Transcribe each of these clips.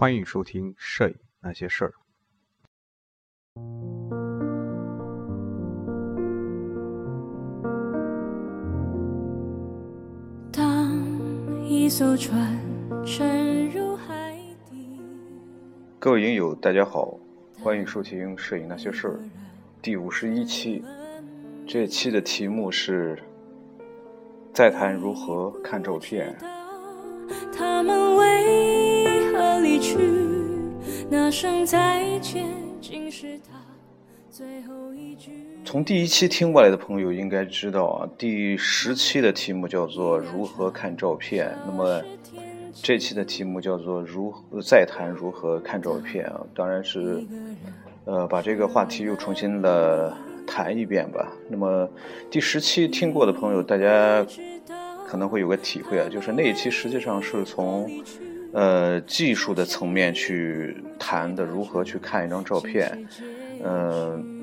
欢迎收听《摄影那些事儿》。当一艘船沉入海底，各位影友，大家好，欢迎收听《摄影那些事儿》第五十一期。这期的题目是再谈如何看照片。那声再见，竟是他最后一句。从第一期听过来的朋友应该知道啊，第十期的题目叫做如何看照片，那么这期的题目叫做如何再谈如何看照片啊，当然是呃把这个话题又重新的谈一遍吧。那么第十期听过的朋友，大家可能会有个体会啊，就是那一期实际上是从呃技术的层面去谈的，如何去看一张照片，嗯。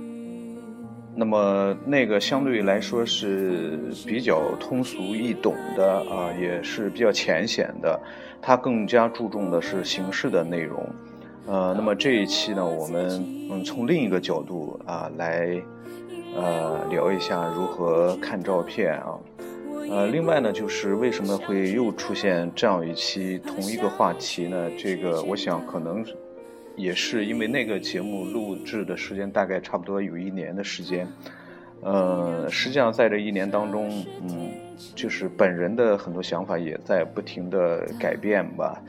那么那个相对来说是比较通俗易懂的啊，也是比较浅显的，它更加注重的是形式的内容。呃，那么这一期呢，我们嗯从另一个角度啊来呃聊一下如何看照片啊。呃，另外呢，就是为什么会又出现这样一期同一个话题呢？这个我想可能。也是因为那个节目录制的时间大概差不多有一年的时间，呃，实际上在这一年当中，嗯，就是本人的很多想法也在不停的改变吧，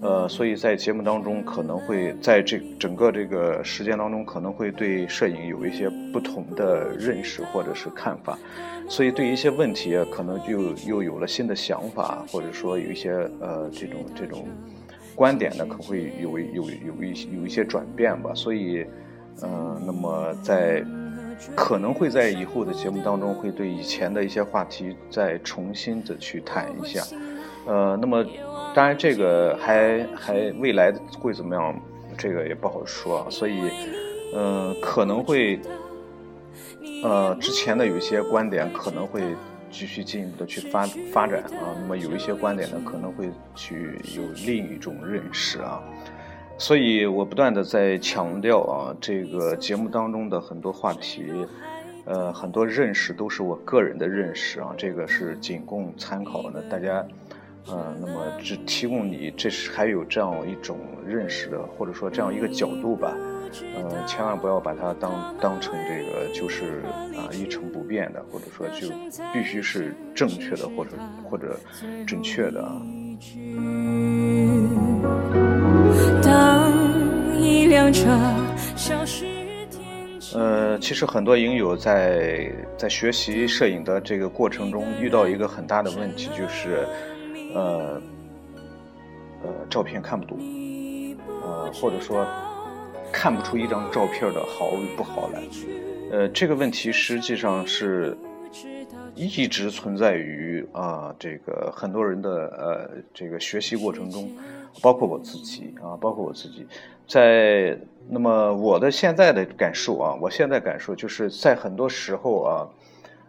呃，所以在节目当中可能会在这整个这个时间当中可能会对摄影有一些不同的认识或者是看法，所以对一些问题可能就又有了新的想法，或者说有一些呃这种这种。观点呢，可会有有有一些有一些转变吧，所以，嗯，那么在可能会在以后的节目当中，会对以前的一些话题再重新的去谈一下，呃，那么当然这个还还未来会怎么样，这个也不好说，所以，嗯，可能会，呃，之前的有一些观点可能会。继续进一步的去发发展啊，那么有一些观点呢，可能会去有另一种认识啊，所以我不断的在强调啊，这个节目当中的很多话题，呃，很多认识都是我个人的认识啊，这个是仅供参考的，大家，呃，那么只提供你这是还有这样一种认识的，或者说这样一个角度吧。呃，千万不要把它当当成这个就是啊一成不变的，或者说就必须是正确的，或者或者准确的啊。呃，其实很多影友在在学习摄影的这个过程中，遇到一个很大的问题，就是呃呃照片看不懂，呃或者说。看不出一张照片的好与不好来，呃，这个问题实际上是一直存在于啊这个很多人的呃这个学习过程中，包括我自己啊，包括我自己，在那么我的现在的感受啊，我现在感受就是在很多时候啊，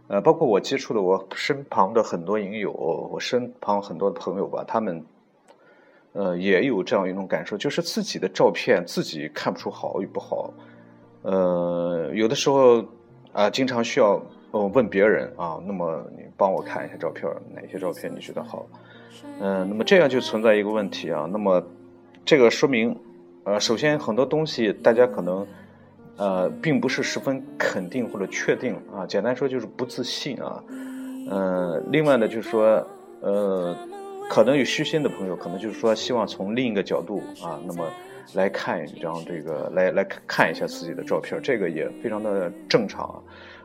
呃，包括我接触的我身旁的很多影友，我身旁很多朋友吧，他们。呃，也有这样一种感受，就是自己的照片自己看不出好与不好。呃，有的时候啊，经常需要呃问别人啊，那么你帮我看一下照片，哪些照片你觉得好？嗯，那么这样就存在一个问题啊。那么这个说明，呃，首先很多东西大家可能呃并不是十分肯定或者确定啊。简单说就是不自信啊。嗯，另外呢就是说呃。可能有虚心的朋友，可能就是说希望从另一个角度啊，那么来看一张这个，来来看一下自己的照片，这个也非常的正常啊。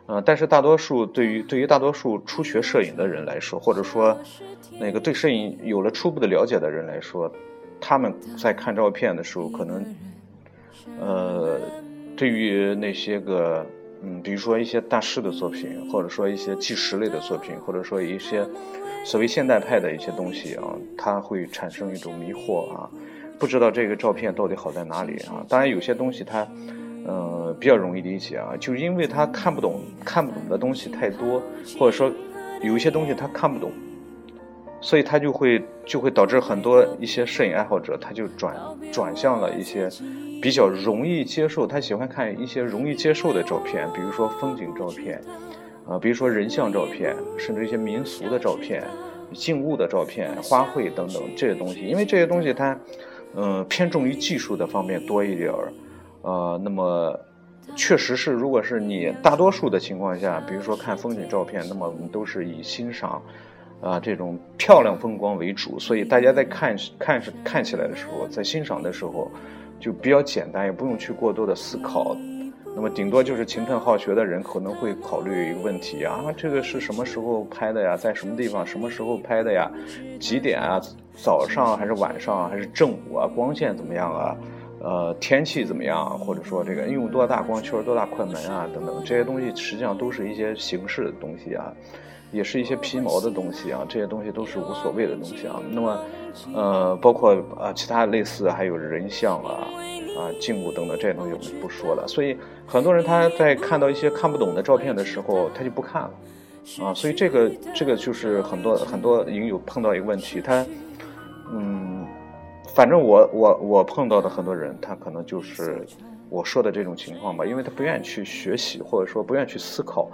呃，但是大多数对于对于大多数初学摄影的人来说，或者说那个对摄影有了初步的了解的人来说，他们在看照片的时候，可能呃，对于那些个嗯，比如说一些大师的作品，或者说一些纪实类的作品，或者说一些。所谓现代派的一些东西啊，它会产生一种迷惑啊，不知道这个照片到底好在哪里啊。当然有些东西它，呃，比较容易理解啊，就因为他看不懂，看不懂的东西太多，或者说有一些东西他看不懂，所以他就会就会导致很多一些摄影爱好者，他就转转向了一些比较容易接受，他喜欢看一些容易接受的照片，比如说风景照片，啊，比如说人像照片，甚至一些民俗的照片、静物的照片、花卉等等这些东西，因为这些东西它，嗯，偏重于技术的方面多一点儿，呃，那么确实是，如果是你大多数的情况下，比如说看风景照片，那么我们都是以欣赏。啊，这种漂亮风光为主，所以大家在看看是看起来的时候，在欣赏的时候，就比较简单，也不用去过多的思考。那么顶多就是勤奋好学的人可能会考虑一个问题啊，这个是什么时候拍的呀？在什么地方？什么时候拍的呀？几点啊？早上还是晚上？还是正午啊？光线怎么样啊？呃，天气怎么样？或者说这个用多大光圈、多大快门啊？等等这些东西，实际上都是一些形式的东西啊。也是一些皮毛的东西啊，这些东西都是无所谓的东西啊。那么，呃，包括啊其他类似还有人像啊、啊静物等等这些东西我们不说了。所以很多人他在看到一些看不懂的照片的时候，他就不看了啊。所以这个这个就是很多很多影友碰到一个问题，他嗯，反正我我我碰到的很多人，他可能就是我说的这种情况吧，因为他不愿意去学习，或者说不愿意去思考。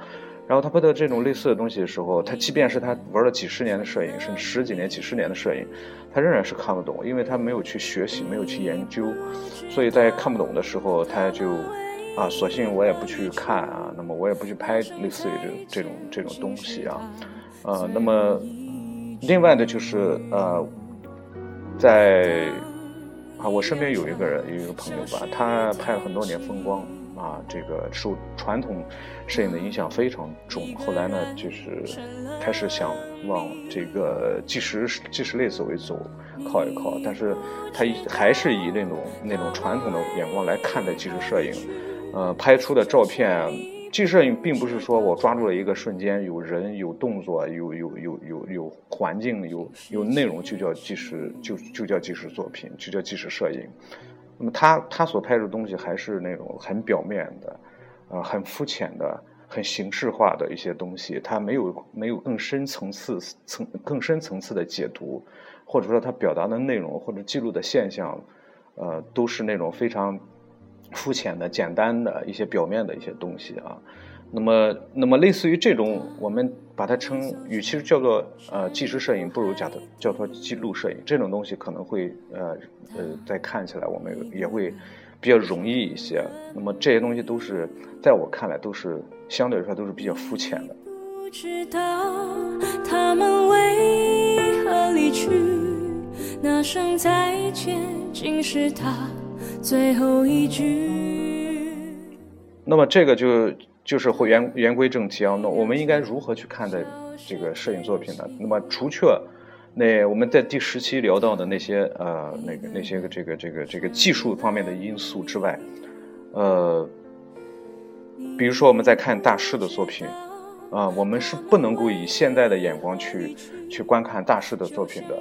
然后他拍到这种类似的东西的时候，他即便是他玩了几十年的摄影，甚至十几年、几十年的摄影，他仍然是看不懂，因为他没有去学习，没有去研究，所以在看不懂的时候，他就啊，索性我也不去看啊，那么我也不去拍类似于这这种这种东西啊，呃，那么另外的就是呃，在啊，我身边有一个人，有一个朋友吧，他拍了很多年风光。啊，这个受传统摄影的影响非常重。后来呢，就是开始想往这个纪实纪实类思维走，靠一靠。但是他还是以那种那种传统的眼光来看待纪实摄影。呃，拍出的照片，纪实摄影并不是说我抓住了一个瞬间，有人有动作，有有有有有环境，有有内容就叫纪实，就就叫纪实作品，就叫纪实摄影。那么他他所拍的东西还是那种很表面的，呃，很肤浅的、很形式化的一些东西，他没有没有更深层次层更深层次的解读，或者说他表达的内容或者记录的现象，呃，都是那种非常肤浅的、简单的一些表面的一些东西啊。那么，那么类似于这种，我们把它称，与其叫做呃纪实摄影，不如叫它叫做记录摄影。这种东西可能会呃呃，在看起来我们也会比较容易一些。那么这些东西都是在我看来都是相对来说都是比较肤浅的。不知道他们为何离去，那声再见竟是他最后一句。那么这个就。就是会言言归正题啊，那我们应该如何去看待这个摄影作品呢？那么除却那我们在第十期聊到的那些呃那个那些个这个这个这个技术方面的因素之外，呃，比如说我们在看大师的作品啊，我们是不能够以现代的眼光去去观看大师的作品的。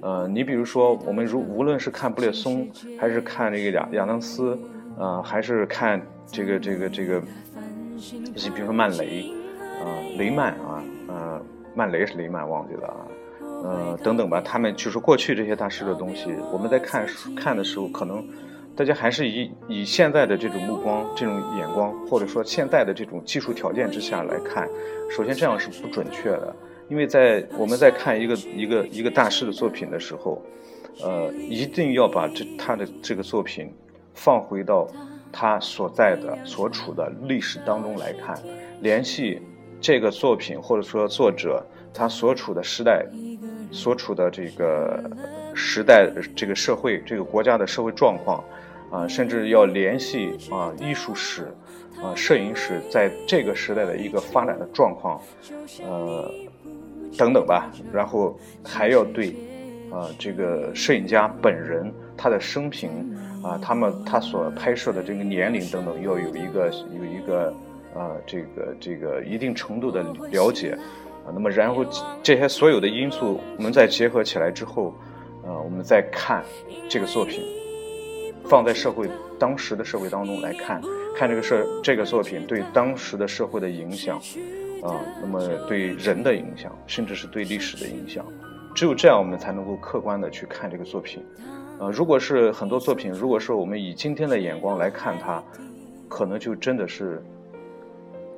呃，你比如说我们如无论是看布列松，还是看这个亚亚当斯，呃，还是看这个这个这个。你比如说曼雷，啊，雷曼啊，呃，曼雷是雷曼，忘记了啊，呃，等等吧，他们就是过去这些大师的东西，我们在看看的时候，可能大家还是以以现在的这种目光、这种眼光，或者说现在的这种技术条件之下来看，首先这样是不准确的，因为在我们在看一个一个一个大师的作品的时候，呃，一定要把这他的这个作品放回到。他所在的、所处的历史当中来看，联系这个作品或者说作者他所处的时代、所处的这个时代、这个社会、这个国家的社会状况，啊，甚至要联系啊艺术史、啊摄影史在这个时代的一个发展的状况，呃，等等吧。然后还要对啊这个摄影家本人他的生平。啊，他们他所拍摄的这个年龄等等，要有一个有一个啊，这个这个一定程度的了解啊。那么，然后这些所有的因素，我们再结合起来之后，呃，我们再看这个作品，放在社会当时的社会当中来看，看这个社这个作品对当时的社会的影响啊，那么对人的影响，甚至是对历史的影响。只有这样，我们才能够客观的去看这个作品。呃，如果是很多作品，如果说我们以今天的眼光来看它，可能就真的是，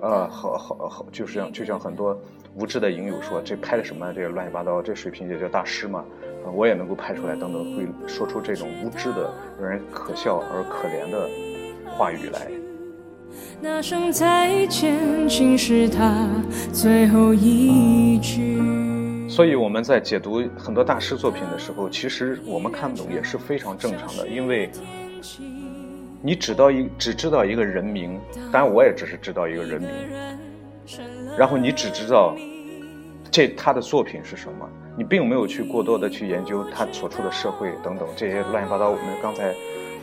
呃，好好好，就是像就像很多无知的影友说，这拍的什么？这乱七八糟，这水平也叫大师嘛？啊，我也能够拍出来，等等，会说出这种无知的、让人可笑而可怜的话语来。那声再见，竟是他最后一句。所以我们在解读很多大师作品的时候，其实我们看不懂也是非常正常的，因为，你只到一只知道一个人名，当然我也只是知道一个人名，然后你只知道这他的作品是什么，你并没有去过多的去研究他所处的社会等等这些乱七八糟我们刚才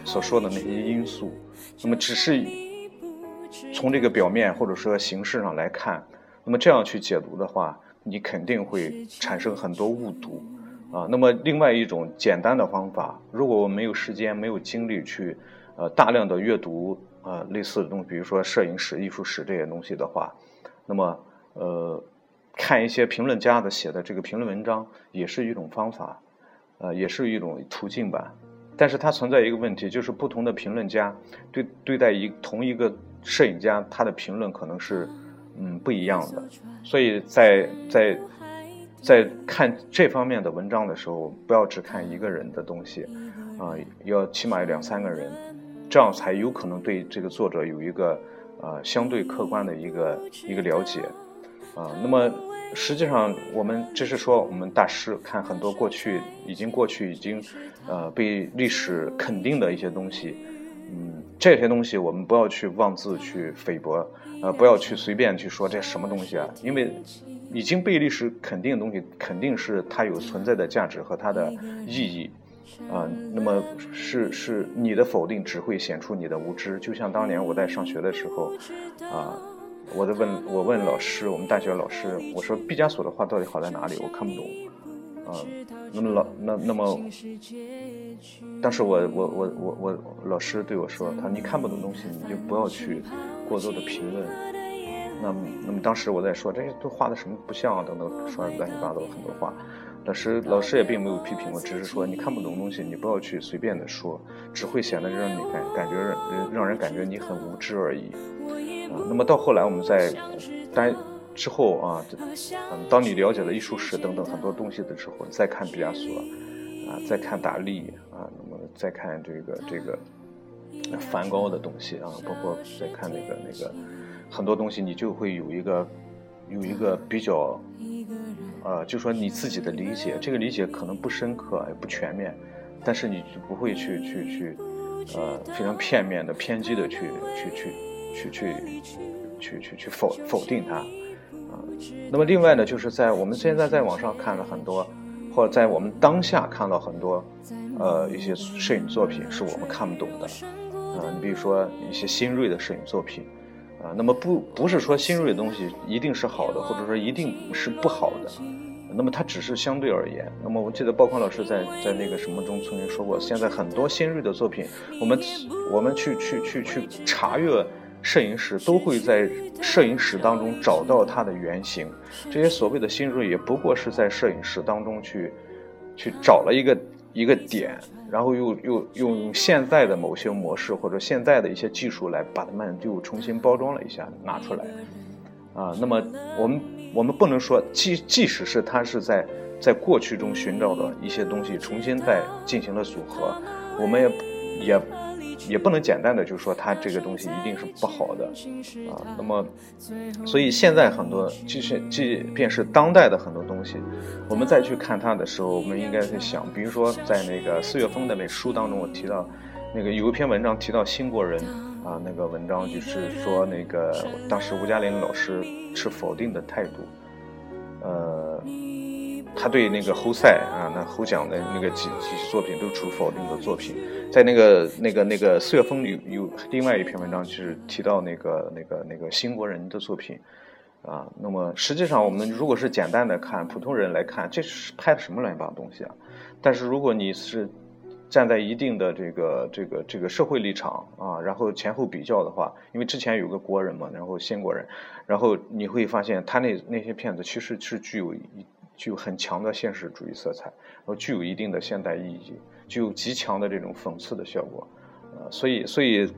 所说的那些因素，那么只是从这个表面或者说形式上来看，那么这样去解读的话。你肯定会产生很多误读，啊，那么另外一种简单的方法，如果我没有时间、没有精力去，呃，大量的阅读啊类似的东西，比如说摄影史、艺术史这些东西的话，那么呃，看一些评论家的写的这个评论文章也是一种方法，呃，也是一种途径吧。但是它存在一个问题，就是不同的评论家对对待一同一个摄影家，他的评论可能是。嗯，不一样的，所以在在在看这方面的文章的时候，不要只看一个人的东西，啊，要起码有两三个人，这样才有可能对这个作者有一个呃相对客观的一个一个了解，啊，那么实际上我们这是说我们大师看很多过去已经过去已经呃被历史肯定的一些东西。这些东西我们不要去妄自去菲薄，呃，不要去随便去说这什么东西啊，因为已经被历史肯定的东西，肯定是它有存在的价值和它的意义，啊，那么是是你的否定只会显出你的无知，就像当年我在上学的时候，啊，我在问我问老师，我们大学老师，我说毕加索的画到底好在哪里？我看不懂。啊，那么老那那么，但是我我我我我老师对我说，他你看不懂东西，你就不要去过多的评论。那么那么当时我在说，这些都画的什么不像啊等等，说乱七八糟很多话。老师老师也并没有批评我，只是说你看不懂东西，你不要去随便的说，只会显得让你感感觉让让人感觉你很无知而已。啊，那么到后来我们在单。之后啊，嗯，当你了解了艺术史等等很多东西的时候，再看毕加索，啊，再看达利啊，那么再看这个这个梵高的东西啊，包括再看那个那个很多东西，你就会有一个有一个比较，呃，就说你自己的理解，这个理解可能不深刻也不全面，但是你就不会去去去，呃，非常片面的偏激的去去去去去去去去否否定它。那么另外呢，就是在我们现在在网上看了很多，或者在我们当下看到很多，呃，一些摄影作品是我们看不懂的，啊，你比如说一些新锐的摄影作品，啊，那么不不是说新锐的东西一定是好的，或者说一定是不好的，那么它只是相对而言。那么我记得鲍宽老师在在那个什么中曾经说过，现在很多新锐的作品，我们我们去去去去查阅。摄影师都会在摄影史当中找到它的原型，这些所谓的新锐也不过是在摄影史当中去，去找了一个一个点，然后又又用现在的某些模式或者现在的一些技术来把它们又重新包装了一下拿出来，啊，那么我们我们不能说即即使是他是在在过去中寻找的一些东西重新再进行了组合，我们也也。也不能简单的就说它这个东西一定是不好的啊。那么，所以现在很多，即使即便是当代的很多东西，我们再去看它的时候，我们应该去想，比如说在那个四月份的那书当中，我提到那个有一篇文章提到新国人啊，那个文章就是说那个当时吴嘉玲老师持否定的态度，呃。他对那个侯赛啊，那侯奖的那个几几作品都出否定的作品，在那个那个那个四月风里有另外一篇文章，就是提到那个那个那个新国人的作品，啊，那么实际上我们如果是简单的看普通人来看，这是拍的什么乱七八糟东西啊？但是如果你是站在一定的这个这个这个社会立场啊，然后前后比较的话，因为之前有个国人嘛，然后新国人，然后你会发现他那那些片子其实是具有一。具有很强的现实主义色彩，然后具有一定的现代意义，具有极强的这种讽刺的效果。呃，所以，所以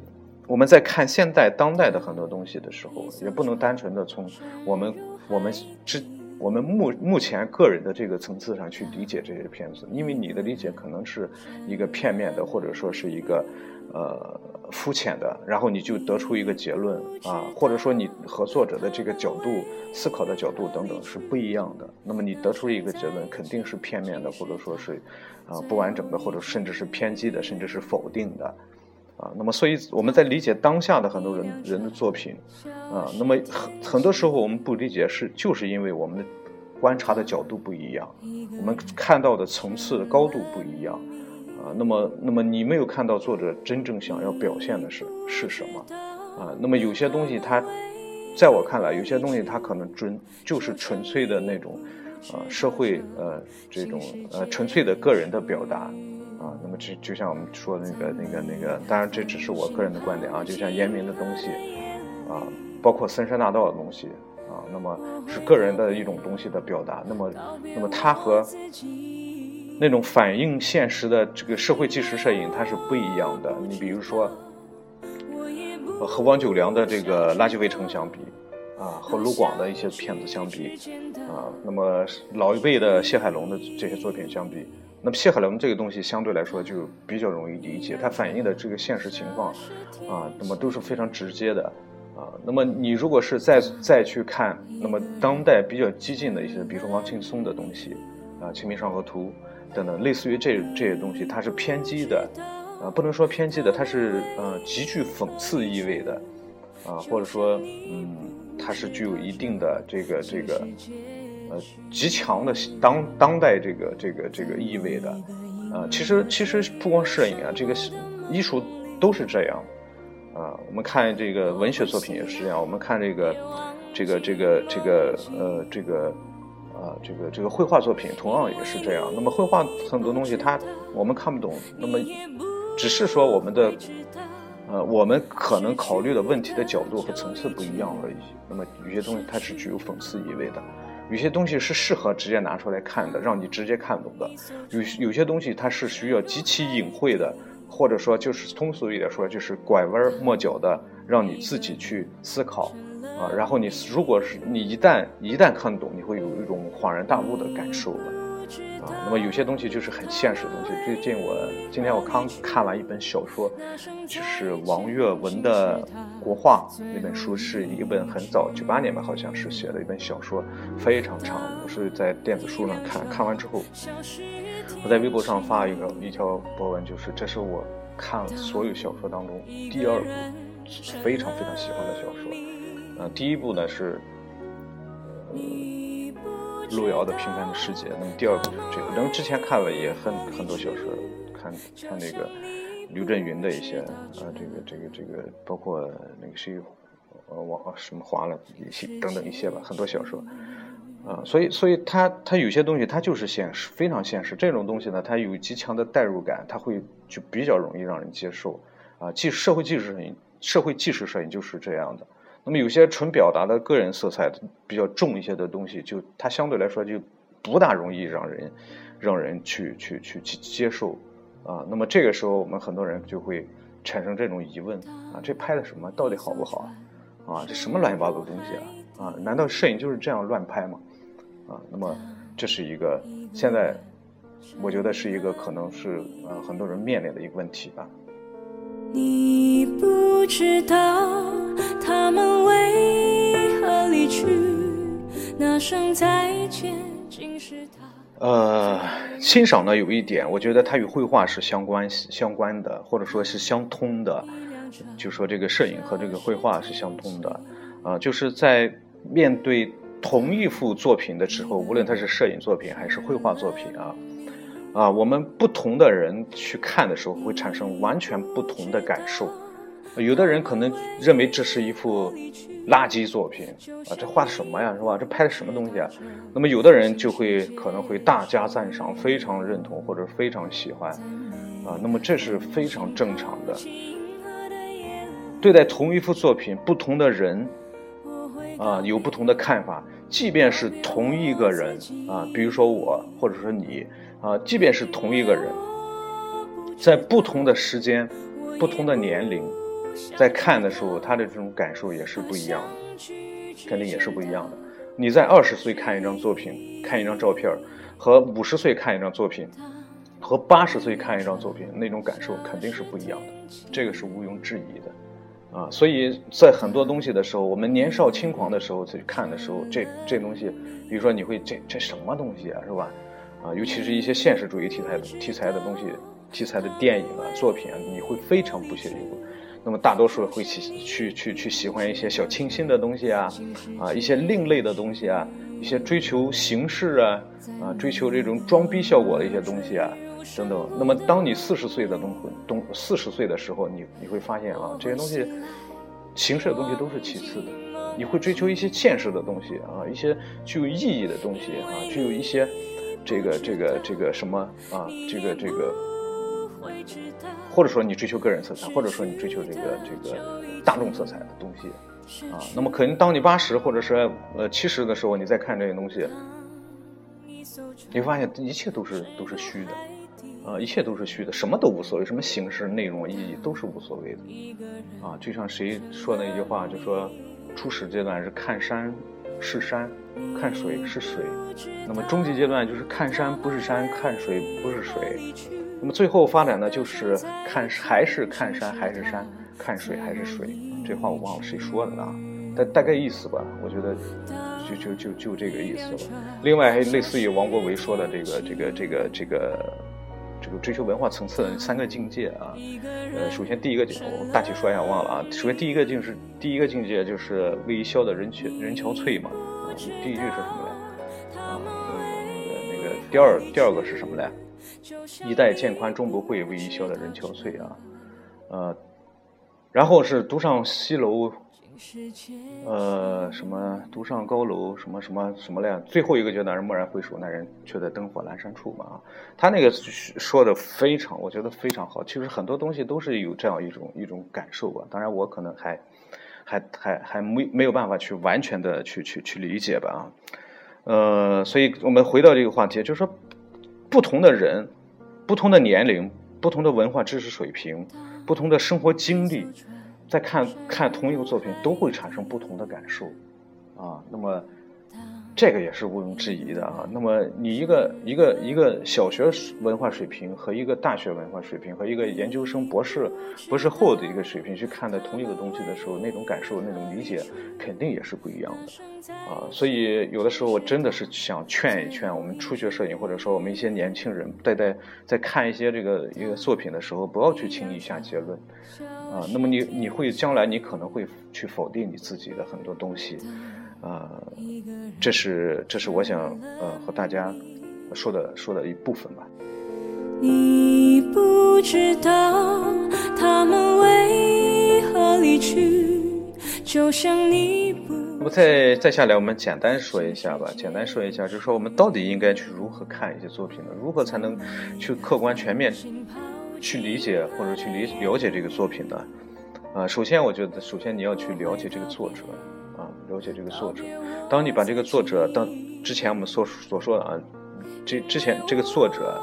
我们在看现代当代的很多东西的时候，也不能单纯的从我们我们之我们目目前个人的这个层次上去理解这些片子，因为你的理解可能是一个片面的，或者说是一个呃肤浅的，然后你就得出一个结论啊，或者说你和作者的这个角度思考的角度等等是不一样的，那么你得出一个结论肯定是片面的，或者说是啊不完整的，或者甚至是偏激的，甚至是否定的。啊，那么所以我们在理解当下的很多人人的作品，啊，那么很很多时候我们不理解是就是因为我们的观察的角度不一样，我们看到的层次的高度不一样，那么那么你没有看到作者真正想要表现的是是什么，啊，那么有些东西它，在我看来，有些东西它可能纯就是纯粹的那种，啊，社会呃这种呃纯粹的个人的表达。啊，那么就就像我们说的那个、那个、那个，当然这只是我个人的观点啊。就像严明的东西，啊，包括森山大道的东西，啊，那么是个人的一种东西的表达。那么，那么它和那种反映现实的这个社会纪实摄影，它是不一样的。你比如说，和王九良的这个《垃圾围城》相比，啊，和卢广的一些片子相比，啊，那么老一辈的谢海龙的这些作品相比。那么谢海龙这个东西相对来说就比较容易理解，它反映的这个现实情况，啊，那么都是非常直接的，啊，那么你如果是再再去看，那么当代比较激进的一些，比如说王劲松的东西，啊，《清明上河图》等等，类似于这这些东西，它是偏激的，啊，不能说偏激的，它是呃极具讽刺意味的，啊，或者说嗯，它是具有一定的这个这个。呃，极强的当当代这个这个这个意味的，呃，其实其实不光摄影啊，这个艺术都是这样，啊，我们看这个文学作品也是这样，我们看这个这个这个这个呃这个啊这个这个绘画作品同样也是这样。那么绘画很多东西它我们看不懂，那么只是说我们的呃我们可能考虑的问题的角度和层次不一样而已。那么有些东西它是具有讽刺意味的。有些东西是适合直接拿出来看的，让你直接看懂的；有有些东西它是需要极其隐晦的，或者说就是通俗一点说，就是拐弯抹角的，让你自己去思考啊。然后你如果是你一旦一旦看懂，你会有一种恍然大悟的感受了。啊，那么有些东西就是很现实的东西。最近我今天我刚看完一本小说，就是王岳文的《国画》那本书，是一本很早九八年吧，好像是写的一本小说，非常长。我是在电子书上看，看完之后，我在微博上发一个一条博文，就是这是我看所有小说当中第二部非常非常喜欢的小说。呃，第一部呢是。路遥的《平凡的世界》，那么第二部就是这个。然后之前看了也很很多小说，看看那个刘震云的一些啊，这个这个这个，包括那个谁，呃，王什么华了一些等等一些吧，很多小说啊。所以所以他他有些东西他就是现实，非常现实。这种东西呢，它有极强的代入感，它会就比较容易让人接受啊。纪社会纪实摄影，社会纪实摄影就是这样的。那么有些纯表达的个人色彩比较重一些的东西，就它相对来说就不大容易让人让人去去去去接受啊。那么这个时候，我们很多人就会产生这种疑问啊：这拍的什么？到底好不好啊？这什么乱七八糟的东西啊？啊，难道摄影就是这样乱拍吗？啊，那么这是一个现在我觉得是一个可能是呃很多人面临的一个问题吧。你不知道他们去，那声再见竟是他。呃，欣赏呢有一点，我觉得它与绘画是相关相关的，或者说是相通的。就说这个摄影和这个绘画是相通的，啊，就是在面对同一幅作品的时候，无论它是摄影作品还是绘画作品啊。啊，我们不同的人去看的时候，会产生完全不同的感受。有的人可能认为这是一幅垃圾作品啊，这画的什么呀，是吧？这拍的什么东西啊？那么有的人就会可能会大加赞赏，非常认同或者非常喜欢啊。那么这是非常正常的。对待同一幅作品，不同的人啊有不同的看法，即便是同一个人啊，比如说我，或者说你啊，即便是同一个人，在不同的时间、不同的年龄，在看的时候，他的这种感受也是不一样的，肯定也是不一样的。你在二十岁看一张作品、看一张照片，和五十岁看一张作品，和八十岁看一张作品，那种感受肯定是不一样的，这个是毋庸置疑的。啊，所以在很多东西的时候，我们年少轻狂的时候去看的时候，这这东西，比如说你会这这什么东西啊，是吧？啊，尤其是一些现实主义题材的题材的东西，题材的电影啊作品啊，你会非常不屑一顾。那么大多数会喜去去去喜欢一些小清新的东西啊，啊，一些另类的东西啊，一些追求形式啊，啊，追求这种装逼效果的一些东西啊。等等，那么当你四十岁的东东四十岁的时候，你你会发现啊，这些东西形式的东西都是其次的，你会追求一些现实的东西啊，一些具有意义的东西啊，具有一些这个这个这个什么啊，这个这个，或者说你追求个人色彩，或者说你追求这个这个大众色彩的东西。啊，那么可能当你八十或者是呃七十的时候，你再看这些东西，你会发现一切都是都是虚的。啊，一切都是虚的，什么都无所谓，什么形式、内容、意义都是无所谓的。啊，就像谁说那句话，就说初始阶段是看山是山，看水是水；那么终极阶段就是看山不是山，看水不是水；那么最后发展呢，就是看还是看山还是山，看水还是水。这话我忘了谁说的啊，大大概意思吧，我觉得就就就就这个意思吧。另外还类似于王国维说的这个这个这个这个。这个追求文化层次的三个境界啊，呃，首先第一个境，我大体说一下，忘了啊。首先第一个境是第一个境界就是魏一潇的人憔人憔悴嘛，第一句是什么来？啊，那个那个第二第二个是什么来？一代渐宽终不会，魏一潇的人憔悴啊，呃，然后是独上西楼。呃，什么独上高楼，什么什么什么来？最后一个阶段是蓦然回首，那人却在灯火阑珊处嘛。啊，他那个说的非常，我觉得非常好。其实很多东西都是有这样一种一种感受吧。当然，我可能还还还还没没有办法去完全的去去去理解吧。啊，呃，所以我们回到这个话题，就是说，不同的人，不同的年龄，不同的文化知识水平，不同的生活经历。在看看同一个作品，都会产生不同的感受，啊，那么这个也是毋庸置疑的啊。那么你一个一个一个小学文化水平和一个大学文化水平和一个研究生博士博士后的一个水平去看待同一个东西的时候，那种感受、那种理解肯定也是不一样的，啊。所以有的时候我真的是想劝一劝我们初学摄影，或者说我们一些年轻人，在在在看一些这个一个作品的时候，不要去轻易下结论。啊，那么你你会将来你可能会去否定你自己的很多东西，啊，这是这是我想呃和大家说的说的一部分吧。你不知道他们为何离去，就像你不。那么再再下来，我们简单说一下吧，简单说一下，就是说我们到底应该去如何看一些作品呢？如何才能去客观全面？去理解或者去理了解这个作品呢，啊，首先我觉得，首先你要去了解这个作者，了解这个作者。当你把这个作者，当之前我们所所说的啊，这之前这个作者，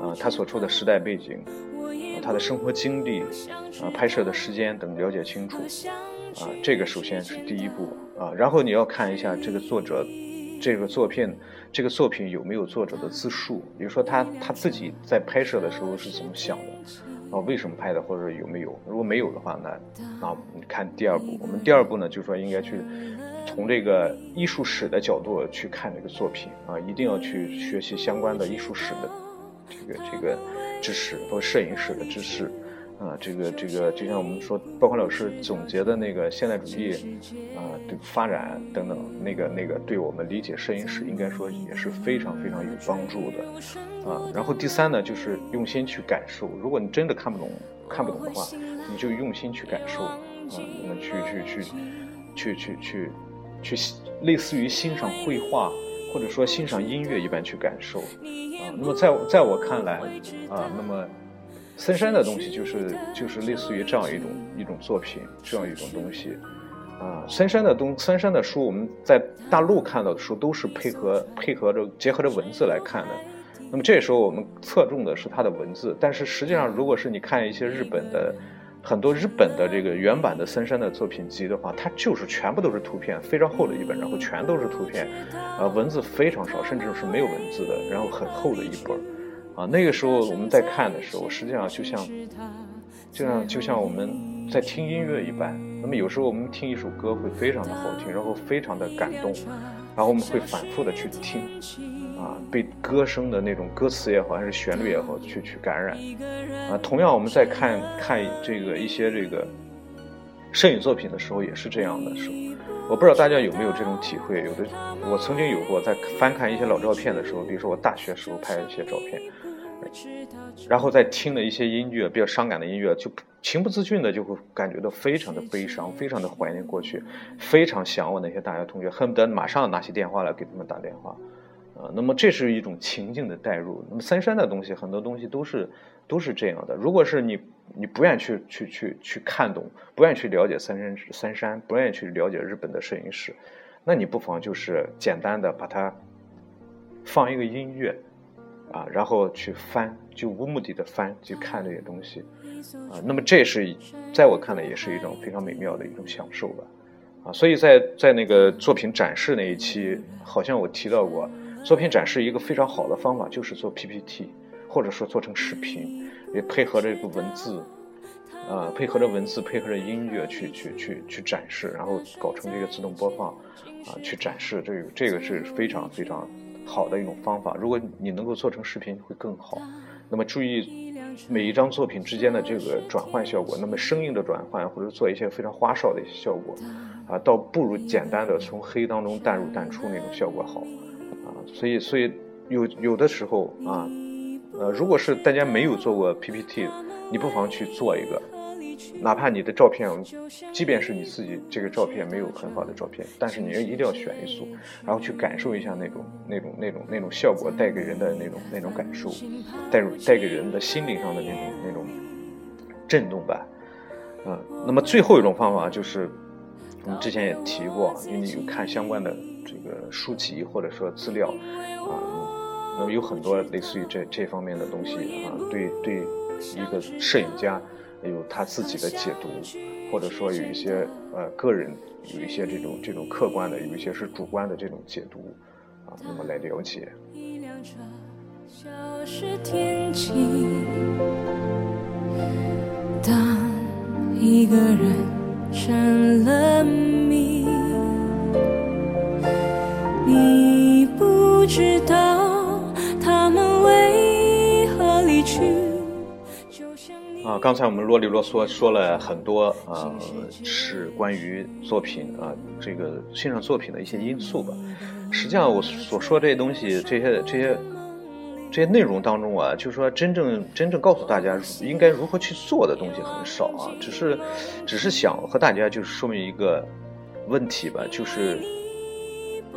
啊，他所处的时代背景，他的生活经历，啊，拍摄的时间等了解清楚，啊，这个首先是第一步，啊，然后你要看一下这个作者，这个作品。这个作品有没有作者的自述？比如说他他自己在拍摄的时候是怎么想的？啊，为什么拍的？或者有没有？如果没有的话，那啊，看第二步。我们第二步呢，就是说应该去从这个艺术史的角度去看这个作品啊，一定要去学习相关的艺术史的这个这个知识，包括摄影史的知识。啊，这个这个，就像我们说，包括老师总结的那个现代主义，啊，对发展等等，那个那个，对我们理解摄影史，应该说也是非常非常有帮助的，啊。然后第三呢，就是用心去感受。如果你真的看不懂，看不懂的话，你就用心去感受，啊，那么去去去去去去去，类似于欣赏绘画或者说欣赏音乐一般去感受，啊。那么在在我看来，啊，那么。森山的东西就是就是类似于这样一种一种作品，这样一种东西，啊，森山的东，森山的书，我们在大陆看到的书都是配合配合着结合着文字来看的。那么这时候我们侧重的是它的文字，但是实际上，如果是你看一些日本的很多日本的这个原版的森山的作品集的话，它就是全部都是图片，非常厚的一本，然后全都是图片，啊，文字非常少，甚至是没有文字的，然后很厚的一本，啊，那个时候我们在看的时候，实际上就像就像就像我们。在听音乐一般，那么有时候我们听一首歌会非常的好听，然后非常的感动，然后我们会反复的去听，啊，被歌声的那种歌词也好，还是旋律也好，去去感染，啊，同样我们在看看这个一些这个摄影作品的时候也是这样的时候，我不知道大家有没有这种体会，有的我曾经有过，在翻看一些老照片的时候，比如说我大学时候拍的一些照片。然后再听了一些音乐，比较伤感的音乐，就情不自禁的就会感觉到非常的悲伤，非常的怀念过去，非常想我那些大学同学，恨不得马上拿起电话来给他们打电话，啊，那么这是一种情境的代入。那么三山的东西，很多东西都是都是这样的。如果是你你不愿意去去去去看懂，不愿意去了解三山三山，不愿意去了解日本的摄影史，那你不妨就是简单的把它放一个音乐。啊，然后去翻，就无目的的翻，去看这些东西，啊，那么这是在我看来也是一种非常美妙的一种享受吧，啊，所以在在那个作品展示那一期，好像我提到过，作品展示一个非常好的方法就是做 PPT，或者说做成视频，也配合着一个文字，啊，配合着文字，配合着音乐去去去去展示，然后搞成这个自动播放，啊，去展示，这个这个是非常非常。好的一种方法，如果你能够做成视频会更好。那么注意每一张作品之间的这个转换效果，那么生硬的转换或者做一些非常花哨的一些效果，啊，倒不如简单的从黑当中淡入淡出那种效果好，啊，所以所以有有的时候啊，呃，如果是大家没有做过 PPT，你不妨去做一个。哪怕你的照片，即便是你自己这个照片没有很好的照片，但是你一定要选一组，然后去感受一下那种那种那种那种效果带给人的那种那种感受，带入带给人的心灵上的那种那种震动吧。嗯，那么最后一种方法就是，我们之前也提过，因为你有看相关的这个书籍或者说资料啊，那么有很多类似于这这方面的东西啊，对对一个摄影家。有他自己的解读，或者说有一些呃个人有一些这种这种客观的，有一些是主观的这种解读啊，那么来了解。当一个人成了谜，你不知道啊，刚才我们啰里啰嗦说了很多，呃，是关于作品啊，这个欣赏作品的一些因素吧。实际上，我所说这些东西，这些这些这些内容当中啊，就是说真正真正告诉大家应该如何去做的东西很少啊，只是只是想和大家就是说明一个问题吧，就是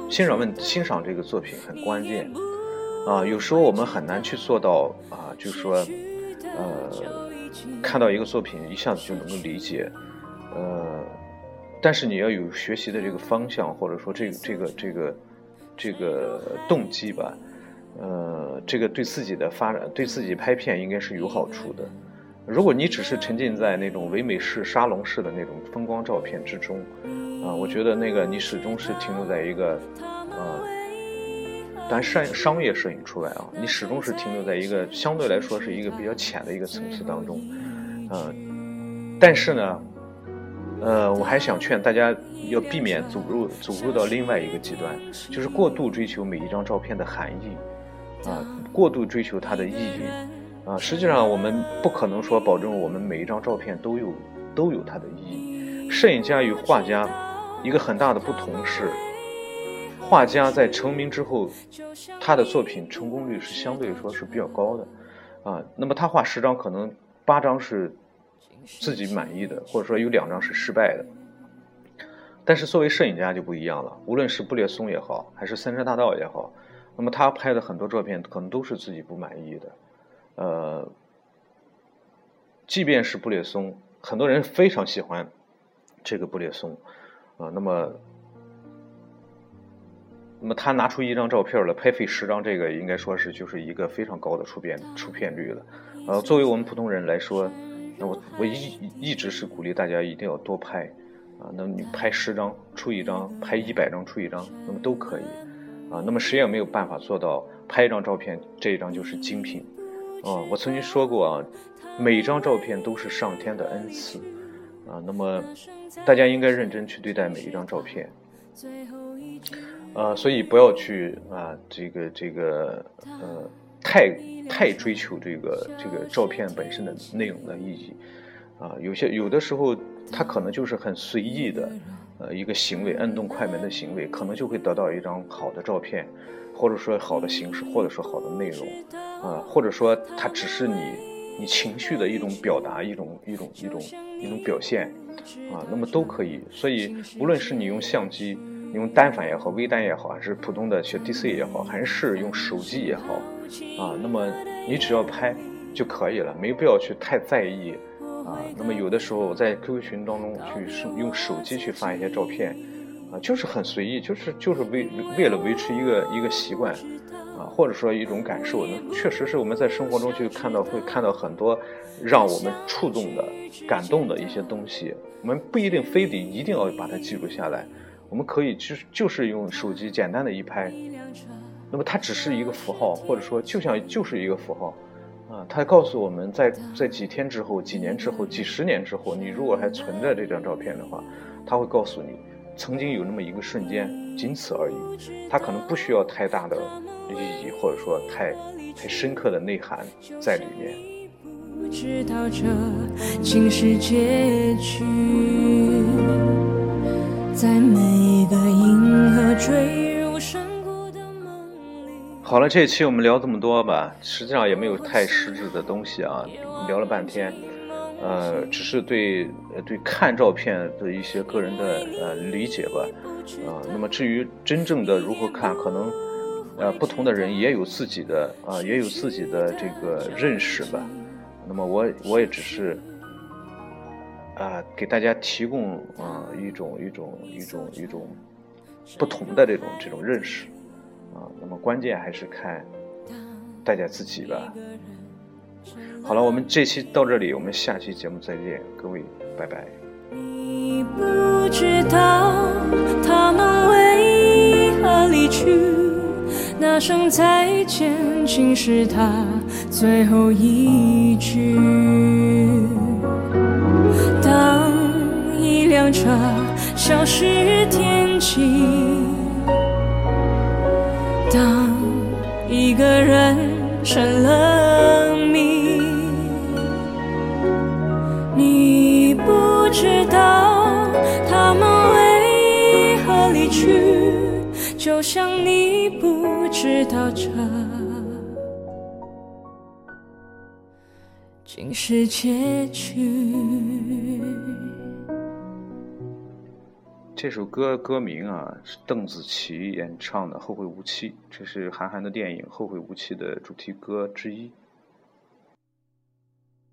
欣赏问欣赏这个作品很关键啊，有时候我们很难去做到啊，就是说呃。看到一个作品，一下子就能够理解，呃，但是你要有学习的这个方向，或者说这个这个这个这个动机吧，呃，这个对自己的发展，对自己拍片应该是有好处的。如果你只是沉浸在那种唯美式、沙龙式的那种风光照片之中，啊，我觉得那个你始终是停留在一个，呃。但商商业摄影出来啊，你始终是停留在一个相对来说是一个比较浅的一个层次当中，嗯，但是呢，呃，我还想劝大家要避免走入走入到另外一个极端，就是过度追求每一张照片的含义，啊，过度追求它的意义，啊，实际上我们不可能说保证我们每一张照片都有都有它的意义。摄影家与画家一个很大的不同是。画家在成名之后，他的作品成功率是相对说是比较高的，啊，那么他画十张，可能八张是自己满意的，或者说有两张是失败的。但是作为摄影家就不一样了，无论是布列松也好，还是三山大道也好，那么他拍的很多照片可能都是自己不满意的，呃，即便是布列松，很多人非常喜欢这个布列松。啊，那么，那么他拿出一张照片来拍废十张，这个应该说是就是一个非常高的出片出片率了。呃，作为我们普通人来说，那我我一一直是鼓励大家一定要多拍，啊，那么你拍十张出一张，拍一百张出一张，那么都可以，啊，那么谁也没有办法做到拍一张照片这一张就是精品，啊，我曾经说过啊，每张照片都是上天的恩赐，啊，那么大家应该认真去对待每一张照片，呃，所以不要去啊，这个这个呃。太太追求这个这个照片本身的内容的意义，啊，有些有的时候他可能就是很随意的，呃，一个行为，摁动快门的行为，可能就会得到一张好的照片，或者说好的形式，或者说好的内容，啊，或者说它只是你你情绪的一种表达，一种一种一种一种表现，啊，那么都可以。所以无论是你用相机，你用单反也好，微单也好，还是普通的小 DC 也好，还是用手机也好。啊，那么你只要拍就可以了，没必要去太在意啊。那么有的时候在 QQ 群当中去用手机去发一些照片，啊，就是很随意，就是就是为为了维持一个一个习惯，啊，或者说一种感受。那确实是我们在生活中去看到会看到很多让我们触动的、感动的一些东西。我们不一定非得一定要把它记录下来，我们可以就就是用手机简单的一拍。那么它只是一个符号，或者说就像就是一个符号，啊，它告诉我们在在几天之后、几年之后、几十年之后，你如果还存着这张照片的话，它会告诉你曾经有那么一个瞬间，仅此而已。它可能不需要太大的意义，或者说太太深刻的内涵在里面。在每个银河坠好了，这一期我们聊这么多吧，实际上也没有太实质的东西啊，聊了半天，呃，只是对对看照片的一些个人的呃理解吧，啊，那么至于真正的如何看，可能呃不同的人也有自己的啊，也有自己的这个认识吧，那么我我也只是啊给大家提供啊一种一种一种一种不同的这种这种认识。啊，那么关键还是看大家自己吧。好了，我们这期到这里，我们下期节目再见，各位，拜拜。你不知道他们为何离去，那声再见竟是他最后一句。当一辆车消失天际。当一个人成了不知道他们为何离去，就像你不知道这竟是结局。这首歌歌名啊是邓紫棋演唱的《后会无期》，这是韩寒的电影《后会无期》的主题歌之一。